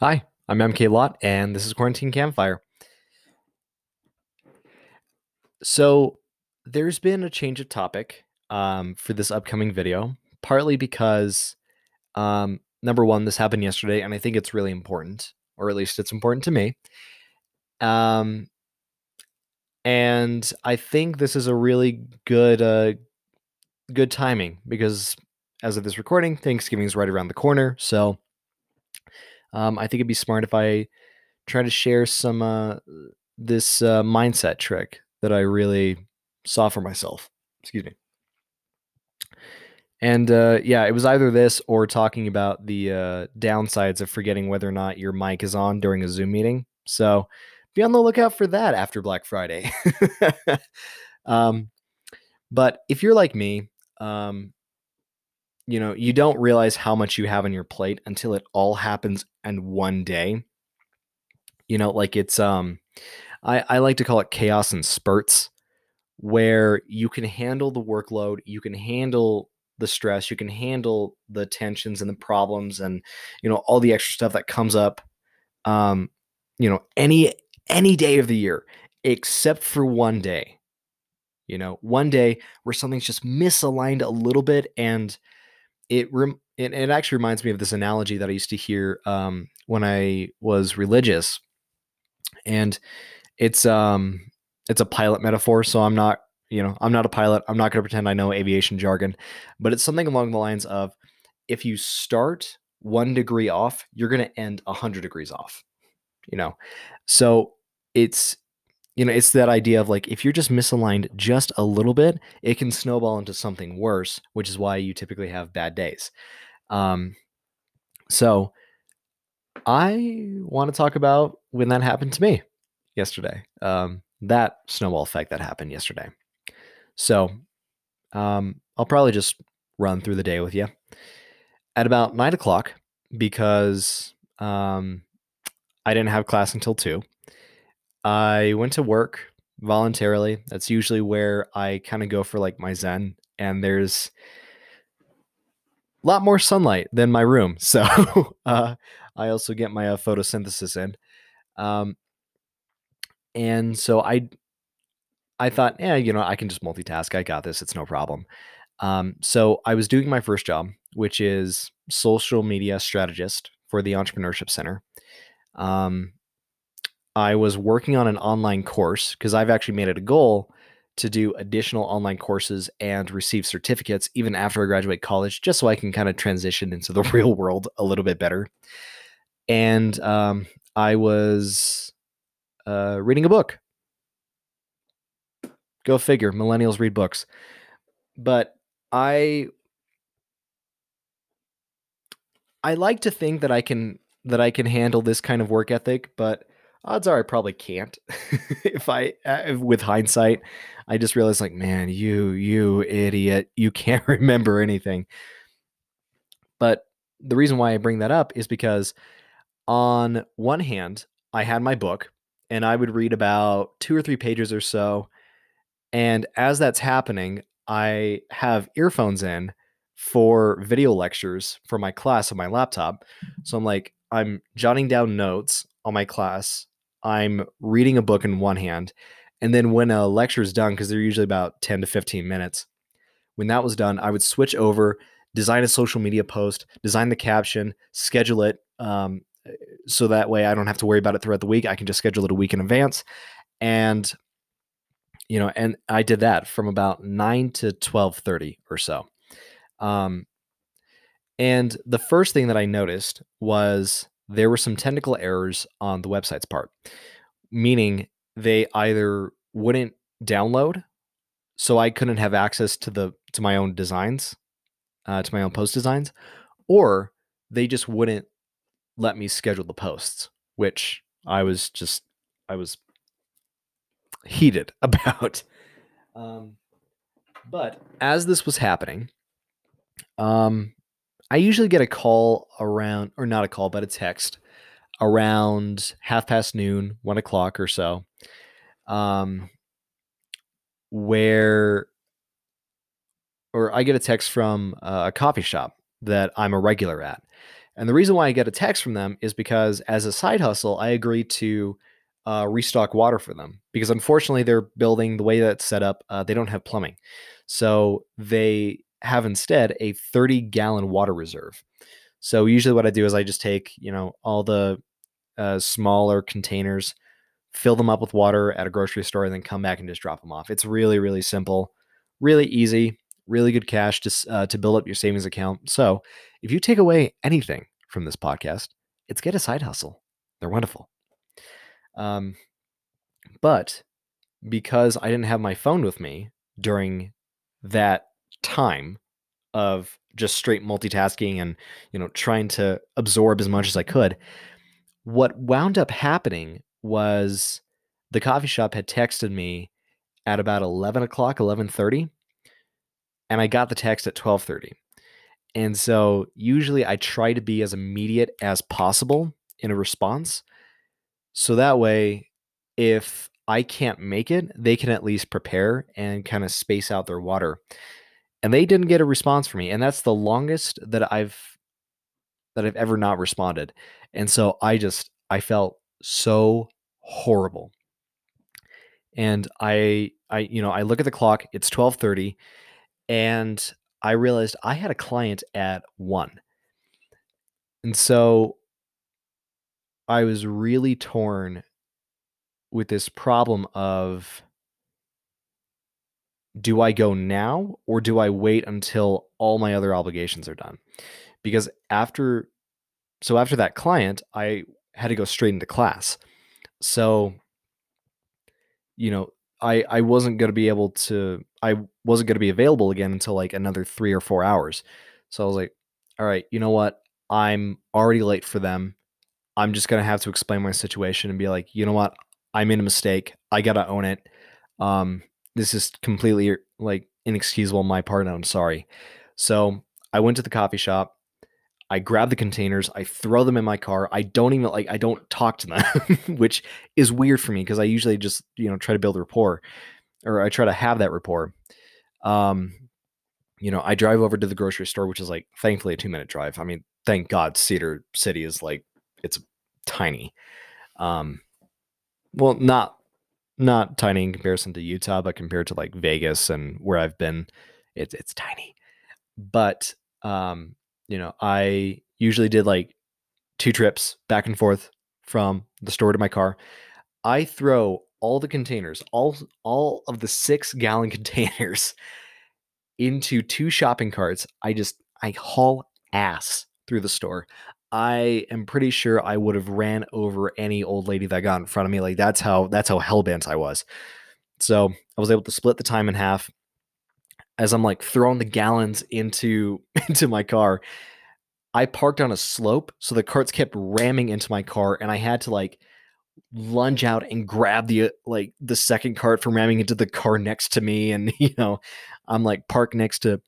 Hi, I'm MK Lott, and this is Quarantine Campfire. So, there's been a change of topic um, for this upcoming video, partly because, um, number one, this happened yesterday, and I think it's really important, or at least it's important to me. Um, and I think this is a really good, uh, good timing because as of this recording, Thanksgiving is right around the corner. So, um, I think it'd be smart if I try to share some uh, this uh, mindset trick that I really saw for myself. Excuse me. And uh, yeah, it was either this or talking about the uh, downsides of forgetting whether or not your mic is on during a Zoom meeting. So be on the lookout for that after Black Friday. um, but if you're like me, um, you know, you don't realize how much you have on your plate until it all happens in one day. You know, like it's um I, I like to call it chaos and spurts, where you can handle the workload, you can handle the stress, you can handle the tensions and the problems and you know all the extra stuff that comes up um you know any any day of the year except for one day. You know, one day where something's just misaligned a little bit and it rem- it, it actually reminds me of this analogy that I used to hear um, when I was religious, and it's um it's a pilot metaphor. So I'm not you know I'm not a pilot. I'm not going to pretend I know aviation jargon, but it's something along the lines of if you start one degree off, you're going to end a hundred degrees off. You know, so it's you know, it's that idea of like if you're just misaligned just a little bit, it can snowball into something worse, which is why you typically have bad days. Um, so I want to talk about when that happened to me yesterday. Um, that snowball effect that happened yesterday. So um, I'll probably just run through the day with you at about nine o'clock because um, I didn't have class until two. I went to work voluntarily. That's usually where I kind of go for like my zen. And there's a lot more sunlight than my room. So uh, I also get my uh, photosynthesis in. Um, and so I I thought, yeah, you know, I can just multitask. I got this. It's no problem. Um, so I was doing my first job, which is social media strategist for the Entrepreneurship Center. Um, I was working on an online course because I've actually made it a goal to do additional online courses and receive certificates even after I graduate college, just so I can kind of transition into the real world a little bit better. And um, I was uh, reading a book. Go figure, millennials read books. But I I like to think that I can that I can handle this kind of work ethic, but odds are I probably can't. if I, uh, with hindsight, I just realized like, man, you, you idiot, you can't remember anything. But the reason why I bring that up is because on one hand, I had my book and I would read about two or three pages or so. And as that's happening, I have earphones in for video lectures for my class on my laptop. So I'm like, I'm jotting down notes on my class I'm reading a book in one hand. And then when a lecture is done, because they're usually about 10 to 15 minutes, when that was done, I would switch over, design a social media post, design the caption, schedule it. Um, so that way I don't have to worry about it throughout the week. I can just schedule it a week in advance. And you know, and I did that from about 9 to 12:30 or so. Um, and the first thing that I noticed was there were some technical errors on the website's part, meaning they either wouldn't download, so I couldn't have access to the to my own designs, uh, to my own post designs, or they just wouldn't let me schedule the posts, which I was just I was heated about. Um, but as this was happening, um, I usually get a call around, or not a call, but a text around half past noon, one o'clock or so, um, where, or I get a text from a coffee shop that I'm a regular at. And the reason why I get a text from them is because as a side hustle, I agree to uh, restock water for them because unfortunately their building, the way that's set up, uh, they don't have plumbing. So they have instead a 30 gallon water reserve. So usually what I do is I just take, you know, all the uh, smaller containers, fill them up with water at a grocery store, and then come back and just drop them off. It's really, really simple, really easy, really good cash to, uh, to build up your savings account. So if you take away anything from this podcast, it's get a side hustle. They're wonderful. Um, but because I didn't have my phone with me during that time of just straight multitasking and you know trying to absorb as much as I could, what wound up happening was the coffee shop had texted me at about 11 o'clock 11.30 and i got the text at 12.30 and so usually i try to be as immediate as possible in a response so that way if i can't make it they can at least prepare and kind of space out their water and they didn't get a response from me and that's the longest that i've that i've ever not responded and so i just i felt so horrible. And i i you know i look at the clock it's 12:30 and i realized i had a client at 1 and so i was really torn with this problem of do I go now or do I wait until all my other obligations are done? Because after so after that client, I had to go straight into class. So you know, I I wasn't going to be able to I wasn't going to be available again until like another 3 or 4 hours. So I was like, all right, you know what? I'm already late for them. I'm just going to have to explain my situation and be like, you know what? I made a mistake. I got to own it. Um, this is completely like inexcusable on my part. I'm sorry. So I went to the coffee shop. I grab the containers, I throw them in my car. I don't even like I don't talk to them, which is weird for me because I usually just, you know, try to build rapport or I try to have that rapport. Um, you know, I drive over to the grocery store, which is like thankfully a two minute drive. I mean, thank God Cedar City is like it's tiny. Um, well, not not tiny in comparison to Utah, but compared to like Vegas and where I've been, it's it's tiny. But um, you know, I usually did like two trips back and forth from the store to my car. I throw all the containers, all all of the 6 gallon containers into two shopping carts. I just I haul ass through the store. I am pretty sure I would have ran over any old lady that got in front of me. Like that's how that's how hellbent I was. So I was able to split the time in half as I'm like throwing the gallons into into my car. I parked on a slope, so the carts kept ramming into my car, and I had to like lunge out and grab the uh, like the second cart from ramming into the car next to me, and you know, I'm like parked next to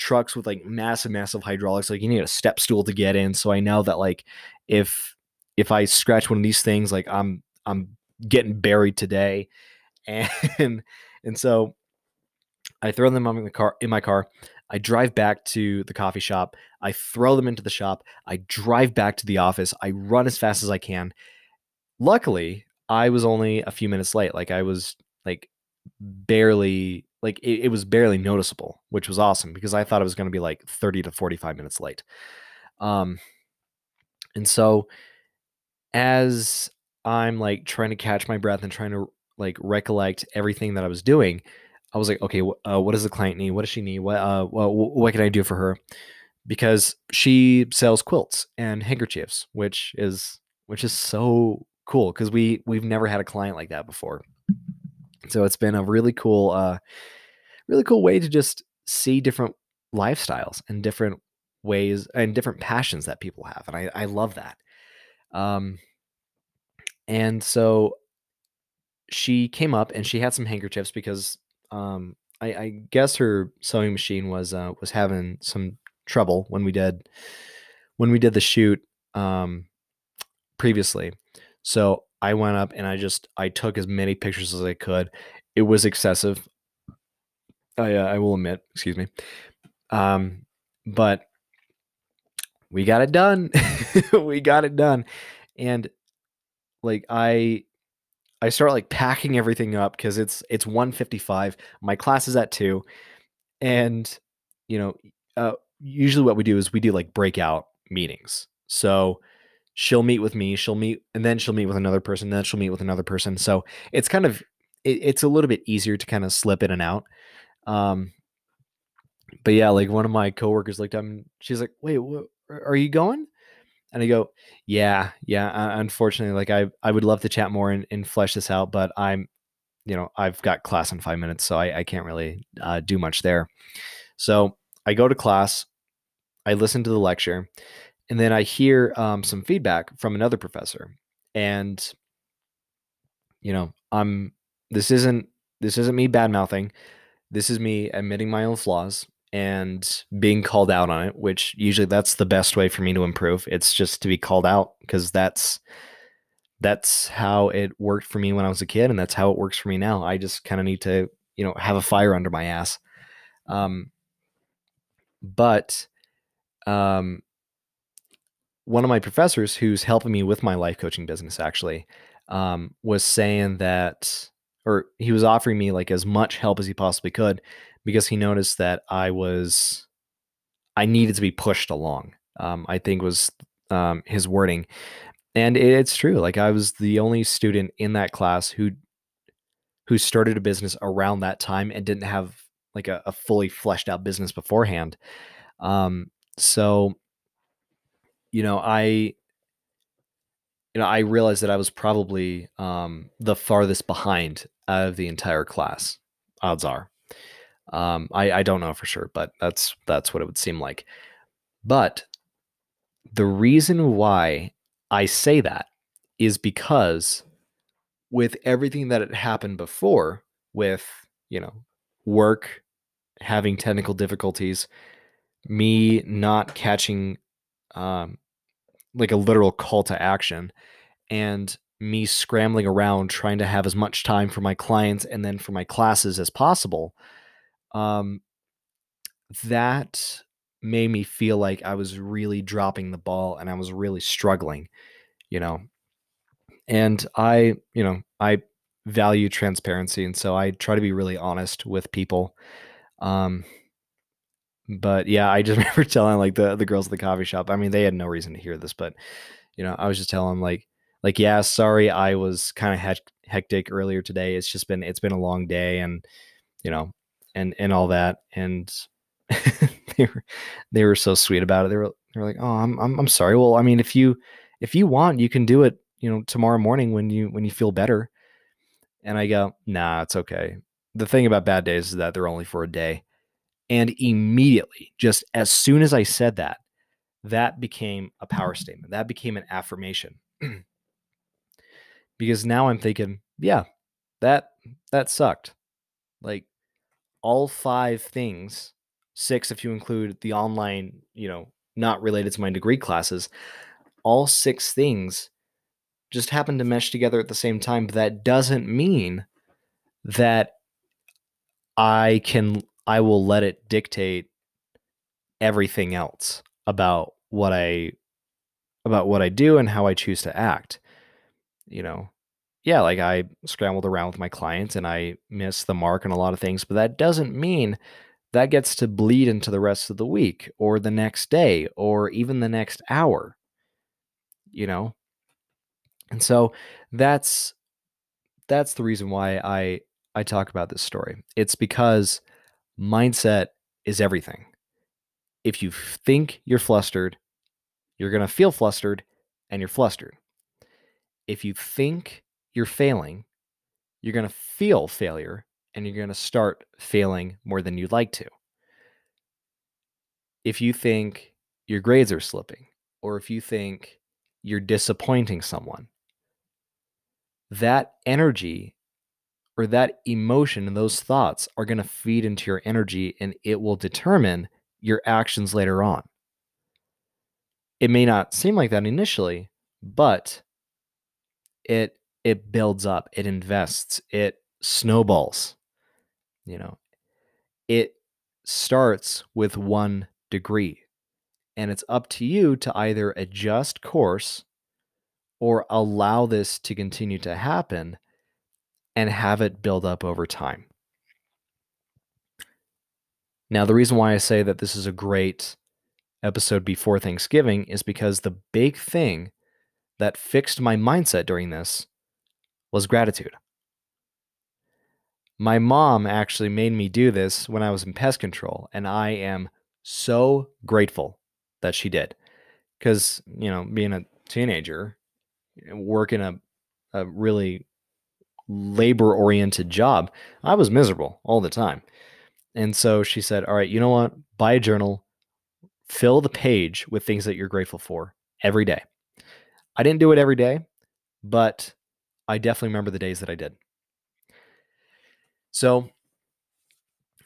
trucks with like massive, massive hydraulics. Like you need a step stool to get in. So I know that like if if I scratch one of these things, like I'm I'm getting buried today. And and so I throw them in the car in my car. I drive back to the coffee shop. I throw them into the shop. I drive back to the office. I run as fast as I can. Luckily, I was only a few minutes late. Like I was like barely like it, it, was barely noticeable, which was awesome because I thought it was going to be like 30 to 45 minutes late. Um, and so as I'm like trying to catch my breath and trying to like recollect everything that I was doing, I was like, okay, uh, what does the client need? What does she need? What uh, well, what can I do for her? Because she sells quilts and handkerchiefs, which is which is so cool because we we've never had a client like that before. So it's been a really cool, uh, really cool way to just see different lifestyles and different ways and different passions that people have, and I I love that. Um, and so she came up and she had some handkerchiefs because um, I, I guess her sewing machine was uh, was having some trouble when we did when we did the shoot um, previously. So I went up and I just I took as many pictures as I could. It was excessive. I uh, I will admit, excuse me. Um, but we got it done. we got it done. And like I I start like packing everything up because it's it's 155. My class is at two. And you know, uh, usually what we do is we do like breakout meetings. So she'll meet with me, she'll meet, and then she'll meet with another person, then she'll meet with another person. So it's kind of it, it's a little bit easier to kind of slip in and out. Um, but yeah, like one of my coworkers looked up and she's like, "Wait, what, are you going?" And I go, "Yeah, yeah. Uh, unfortunately, like I I would love to chat more and, and flesh this out, but I'm, you know, I've got class in five minutes, so I, I can't really uh, do much there." So I go to class, I listen to the lecture, and then I hear um, some feedback from another professor, and you know, I'm this isn't this isn't me bad mouthing. This is me admitting my own flaws and being called out on it, which usually that's the best way for me to improve. It's just to be called out because that's that's how it worked for me when I was a kid, and that's how it works for me now. I just kind of need to, you know, have a fire under my ass. Um, but um, one of my professors who's helping me with my life coaching business actually um, was saying that or he was offering me like as much help as he possibly could because he noticed that I was I needed to be pushed along. Um, I think was um, his wording, and it's true. Like I was the only student in that class who who started a business around that time and didn't have like a, a fully fleshed out business beforehand. Um, so, you know, I you know, I realized that I was probably um, the farthest behind out of the entire class. Odds are, um, I, I don't know for sure, but that's that's what it would seem like. But the reason why I say that is because with everything that had happened before, with you know work having technical difficulties, me not catching um, like a literal call to action and me scrambling around trying to have as much time for my clients and then for my classes as possible um that made me feel like I was really dropping the ball and I was really struggling you know? And I you know I value transparency and so I try to be really honest with people um but yeah, I just remember telling like the the girls at the coffee shop. I mean, they had no reason to hear this, but you know, I was just telling them like like yeah, sorry, I was kind of hectic earlier today. It's just been it's been a long day, and you know, and and all that, and they were they were so sweet about it. They were they were like, oh, I'm I'm I'm sorry. Well, I mean, if you if you want, you can do it. You know, tomorrow morning when you when you feel better. And I go, nah, it's okay. The thing about bad days is that they're only for a day and immediately, just as soon as I said that, that became a power mm-hmm. statement. That became an affirmation. because now I'm thinking, yeah, that that sucked. Like all five things, six if you include the online, you know, not related to my degree classes, all six things just happened to mesh together at the same time. But that doesn't mean that I can I will let it dictate everything else about what I about what I do and how I choose to act. You know, yeah, like I scrambled around with my clients and I missed the mark on a lot of things, but that doesn't mean that gets to bleed into the rest of the week or the next day or even the next hour. You know? And so that's that's the reason why I I talk about this story. It's because mindset is everything. If you think you're flustered, you're going to feel flustered and you're flustered. If you think you're failing, you're going to feel failure and you're going to start failing more than you'd like to. If you think your grades are slipping, or if you think you're disappointing someone, that energy or that emotion and those thoughts are going to feed into your energy and it will determine your actions later on. It may not seem like that initially, but it it builds up, it invests, it snowballs. You know, it starts with one degree And it's up to you to either adjust course or allow this to continue to happen and have it build up over time. Now, the reason why I say that this is a great episode before Thanksgiving is because the big thing that fixed my mindset during this was gratitude. My mom actually made me do this when I was in pest control, and I am so grateful that she did. Because, you know, being a teenager, working a, a really labor oriented job, I was miserable all the time. And so she said, All right, you know what? Buy a journal, fill the page with things that you're grateful for every day. I didn't do it every day, but I definitely remember the days that I did. So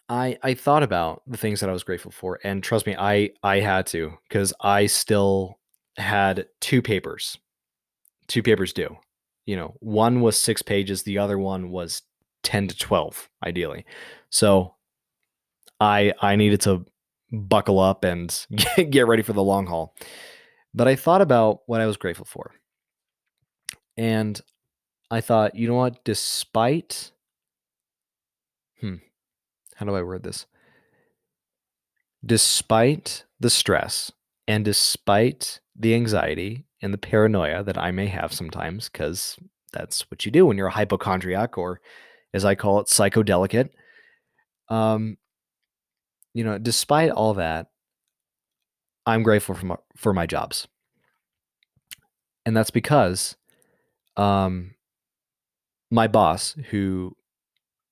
I I thought about the things that I was grateful for and trust me I I had to cuz I still had two papers. Two papers due. You know, one was 6 pages, the other one was 10 to 12 ideally. So I I needed to buckle up and get ready for the long haul. But I thought about what I was grateful for. And I thought, you know what, despite hmm, how do I word this? Despite the stress and despite the anxiety and the paranoia that I may have sometimes, because that's what you do when you're a hypochondriac or, as I call it, psychodelicate. Um, you know, despite all that, I'm grateful for my, for my jobs, and that's because, um, my boss, who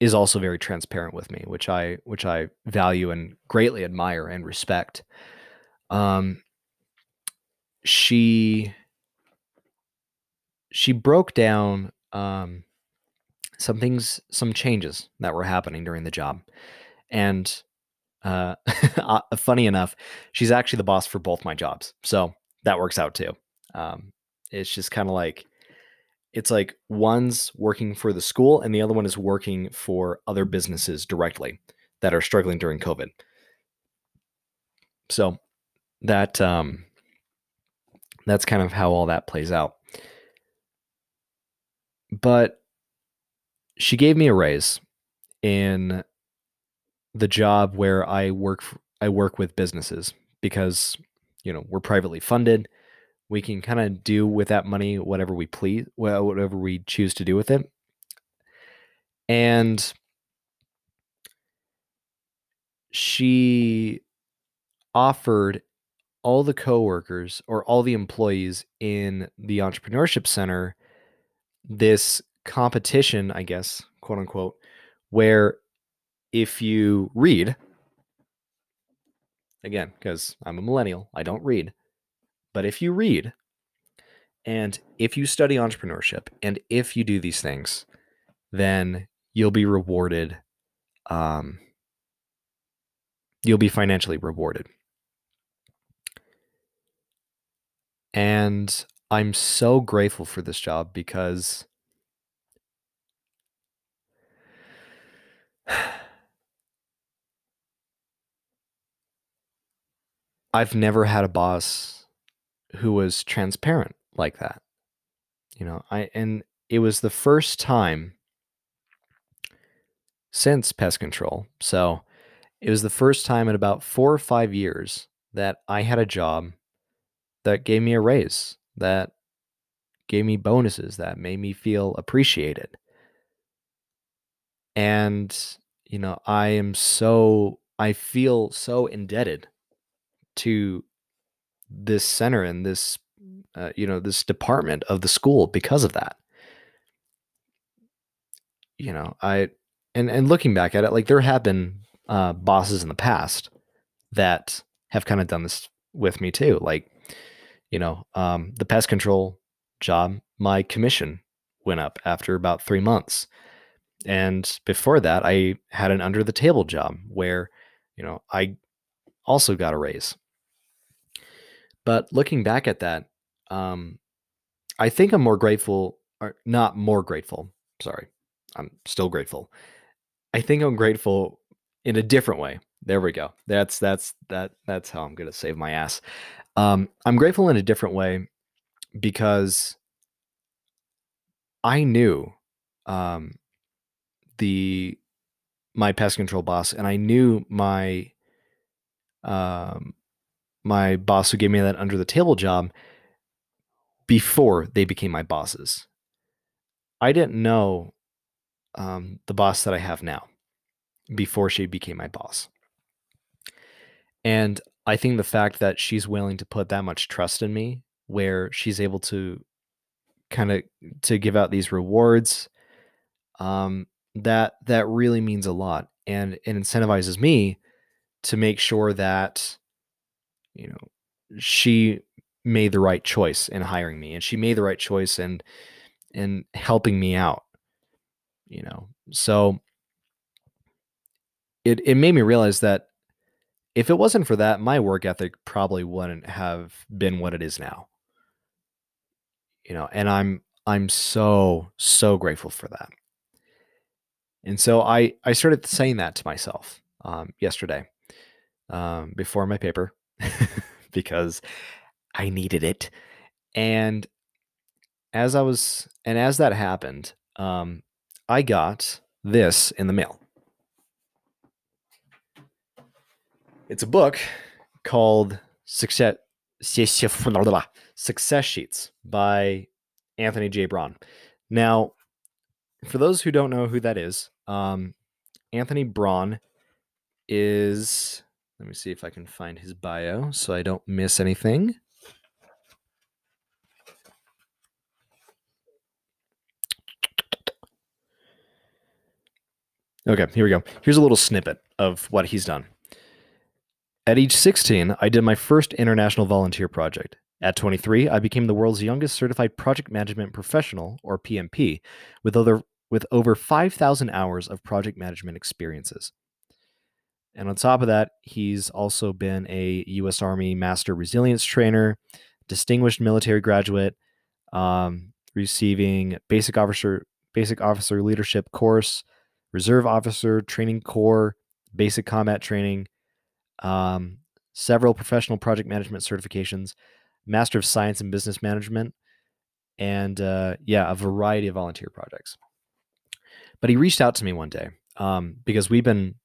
is also very transparent with me, which I which I value and greatly admire and respect. Um, she she broke down um, some things, some changes that were happening during the job, and uh, uh, funny enough, she's actually the boss for both my jobs, so that works out too. Um, it's just kind of like it's like one's working for the school and the other one is working for other businesses directly that are struggling during COVID. So that um, that's kind of how all that plays out. But she gave me a raise in the job where I work I work with businesses because you know we're privately funded we can kind of do with that money whatever we please, whatever we choose to do with it. And she offered all the coworkers or all the employees in the entrepreneurship center this competition, I guess, quote unquote, where if you read, again, because I'm a millennial, I don't read. But if you read and if you study entrepreneurship and if you do these things, then you'll be rewarded. Um, you'll be financially rewarded. And I'm so grateful for this job because I've never had a boss who was transparent like that. You know, I and it was the first time since pest control. So it was the first time in about four or five years that I had a job that gave me a raise, that gave me bonuses, that made me feel appreciated. And, you know, I am so, I feel so indebted to this center and this uh, you know this department of the school because of that you know i and and looking back at it like there have been uh, bosses in the past that have kind of done this with me too like you know um, the pest control job my commission went up after about three months and before that i had an under the table job where you know i also got a raise but looking back at that, um, I think I'm more grateful, or not more grateful. Sorry, I'm still grateful. I think I'm grateful in a different way. There we go. That's that's that that's how I'm gonna save my ass. Um, I'm grateful in a different way because I knew um, the my pest control boss, and I knew my um, my boss who gave me that under the table job before they became my bosses. I didn't know um, the boss that I have now before she became my boss. And I think the fact that she's willing to put that much trust in me, where she's able to kind of to give out these rewards, um, that that really means a lot, and it incentivizes me to make sure that you know she made the right choice in hiring me, and she made the right choice in in helping me out. You know, so it it made me realize that if it wasn't for that, my work ethic probably wouldn't have been what it is now. You know, and I'm I'm so so grateful for that. And so I I started saying that to myself um, yesterday um, before my paper because I needed it. And as I was and as that happened, um, I got this in the mail. It's a book called Success Success Sheets by Anthony J. Braun. Now, for those who don't know who that is, um, Anthony Braun is. Let me see if I can find his bio so I don't miss anything. Okay, here we go. Here's a little snippet of what he's done. At age 16, I did my first international volunteer project. At 23, I became the world's youngest certified project management professional, or PMP, with other with over 5,000 hours of project management experiences. And on top of that, he's also been a U.S. Army Master Resilience Trainer, distinguished military graduate, um, receiving basic officer basic officer leadership course, reserve officer training corps, basic combat training, um, several professional project management certifications, Master of Science in Business Management, and uh, yeah, a variety of volunteer projects. But he reached out to me one day um, because we've been,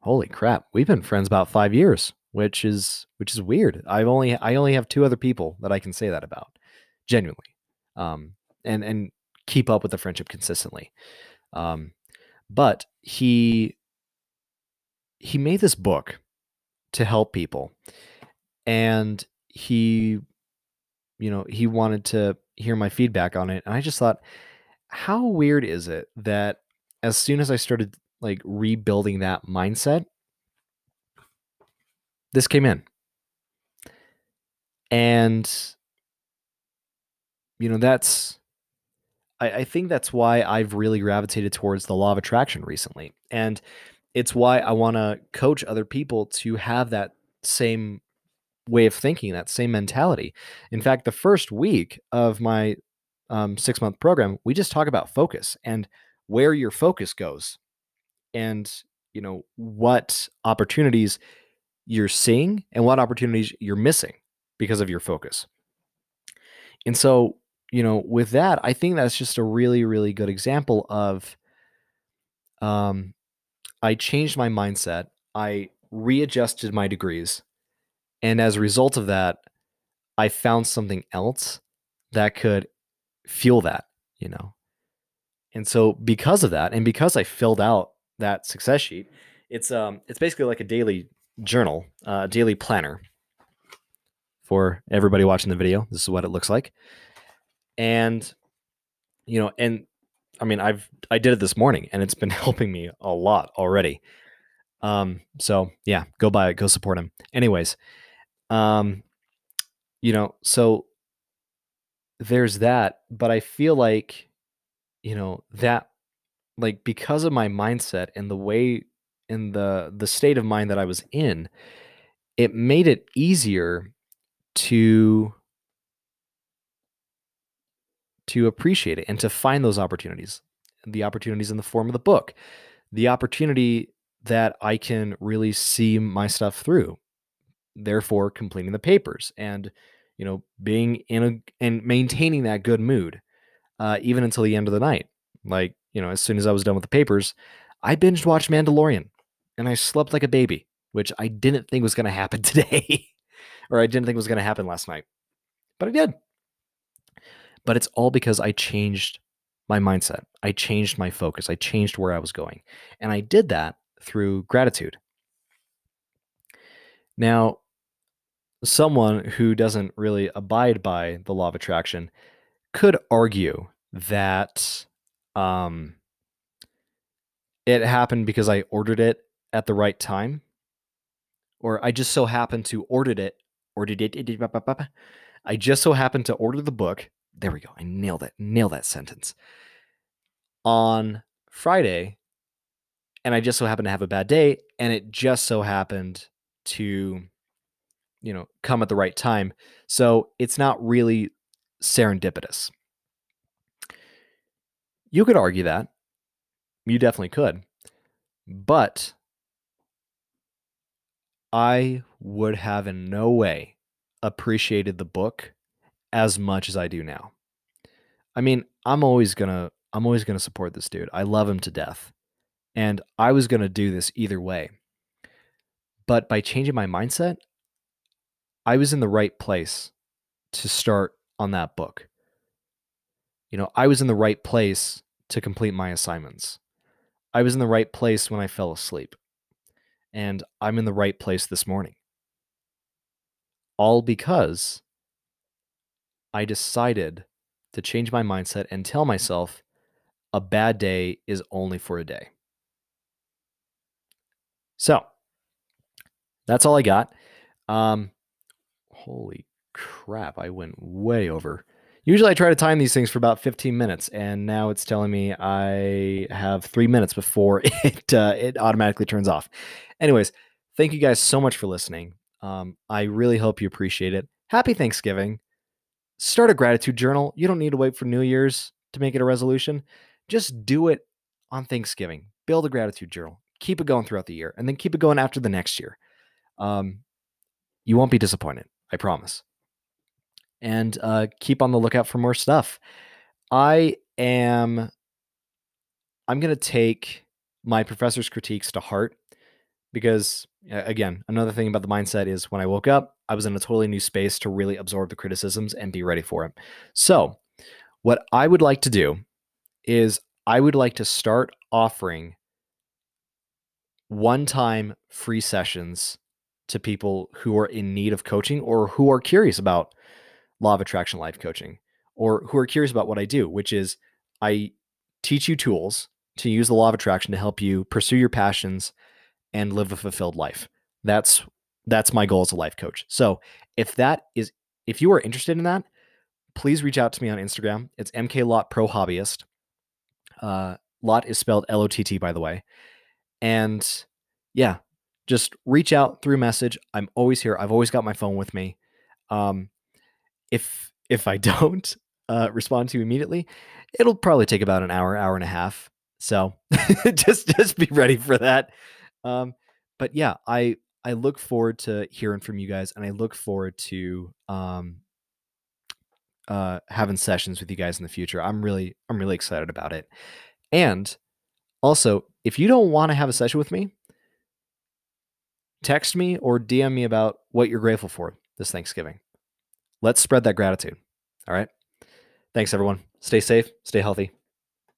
holy crap, we've been friends about five years, which is which is weird. I've only I only have two other people that I can say that about, genuinely, um, and and keep up with the friendship consistently. Um, but he he made this book to help people. And he you know he wanted to hear my feedback on it. And i just thought how weird is it that as soon as i started like rebuilding that mindset this came in. And you know that's I, I think that's why i've really gravitated towards the law of attraction recently. And it's why I want to coach other people to have that same way of thinking, that same mentality. In fact, the first week of my um, six month program, we just talk about focus and where your focus goes and, you know, what opportunities you're seeing and what opportunities you're missing because of your focus. And so, you know, with that, I think that's just a really, really good example of um, I changed my mindset. I readjusted my degrees. And as a result of that, I found something else that could fuel that, you know. And so because of that, and because I filled out that success sheet, it's um it's basically like a daily journal, a uh, daily planner for everybody watching the video. This is what it looks like. And you know, and I mean, I've I did it this morning and it's been helping me a lot already. Um, so yeah, go buy it, go support him. Anyways, um, you know, so there's that, but I feel like, you know, that like because of my mindset and the way in the the state of mind that I was in, it made it easier to to appreciate it and to find those opportunities. The opportunities in the form of the book, the opportunity that I can really see my stuff through. Therefore, completing the papers and you know being in a and maintaining that good mood, uh, even until the end of the night. Like you know, as soon as I was done with the papers, I binged watched Mandalorian, and I slept like a baby, which I didn't think was going to happen today, or I didn't think was going to happen last night, but I did. But it's all because I changed my mindset. I changed my focus. I changed where I was going. And I did that through gratitude. Now, someone who doesn't really abide by the law of attraction could argue that um, it happened because I ordered it at the right time, or I just so happened to ordered it, ordered it. I just so happened to order the book. There we go. I nailed it. Nailed that sentence on Friday, and I just so happened to have a bad day, and it just so happened to, you know, come at the right time. So it's not really serendipitous. You could argue that. You definitely could. But I would have in no way appreciated the book as much as I do now. I mean, I'm always going to I'm always going to support this dude. I love him to death. And I was going to do this either way. But by changing my mindset, I was in the right place to start on that book. You know, I was in the right place to complete my assignments. I was in the right place when I fell asleep. And I'm in the right place this morning. All because I decided to change my mindset and tell myself a bad day is only for a day. So that's all I got. Um, holy crap, I went way over. Usually I try to time these things for about 15 minutes, and now it's telling me I have three minutes before it uh, it automatically turns off. Anyways, thank you guys so much for listening. Um, I really hope you appreciate it. Happy Thanksgiving. Start a gratitude journal. You don't need to wait for New Year's to make it a resolution. Just do it on Thanksgiving. Build a gratitude journal. Keep it going throughout the year, and then keep it going after the next year. Um, you won't be disappointed. I promise. And uh, keep on the lookout for more stuff. I am. I'm gonna take my professor's critiques to heart because again another thing about the mindset is when i woke up i was in a totally new space to really absorb the criticisms and be ready for it so what i would like to do is I would like to start offering one time free sessions to people who are in need of coaching or who are curious about law of attraction life coaching or who are curious about what I do, which is I teach you tools to use the law of attraction to help you pursue your passions and live a fulfilled life. That's that's my goal as a life coach. So, if that is if you are interested in that, please reach out to me on Instagram. It's mklott pro hobbyist. Uh, Lott is spelled L O T T, by the way. And yeah, just reach out through message. I'm always here. I've always got my phone with me. Um, if if I don't uh, respond to you immediately, it'll probably take about an hour, hour and a half. So just just be ready for that. Um, but yeah, I I look forward to hearing from you guys, and I look forward to um, uh, having sessions with you guys in the future. I'm really I'm really excited about it. And also, if you don't want to have a session with me, text me or DM me about what you're grateful for this Thanksgiving. Let's spread that gratitude. All right. Thanks, everyone. Stay safe, stay healthy.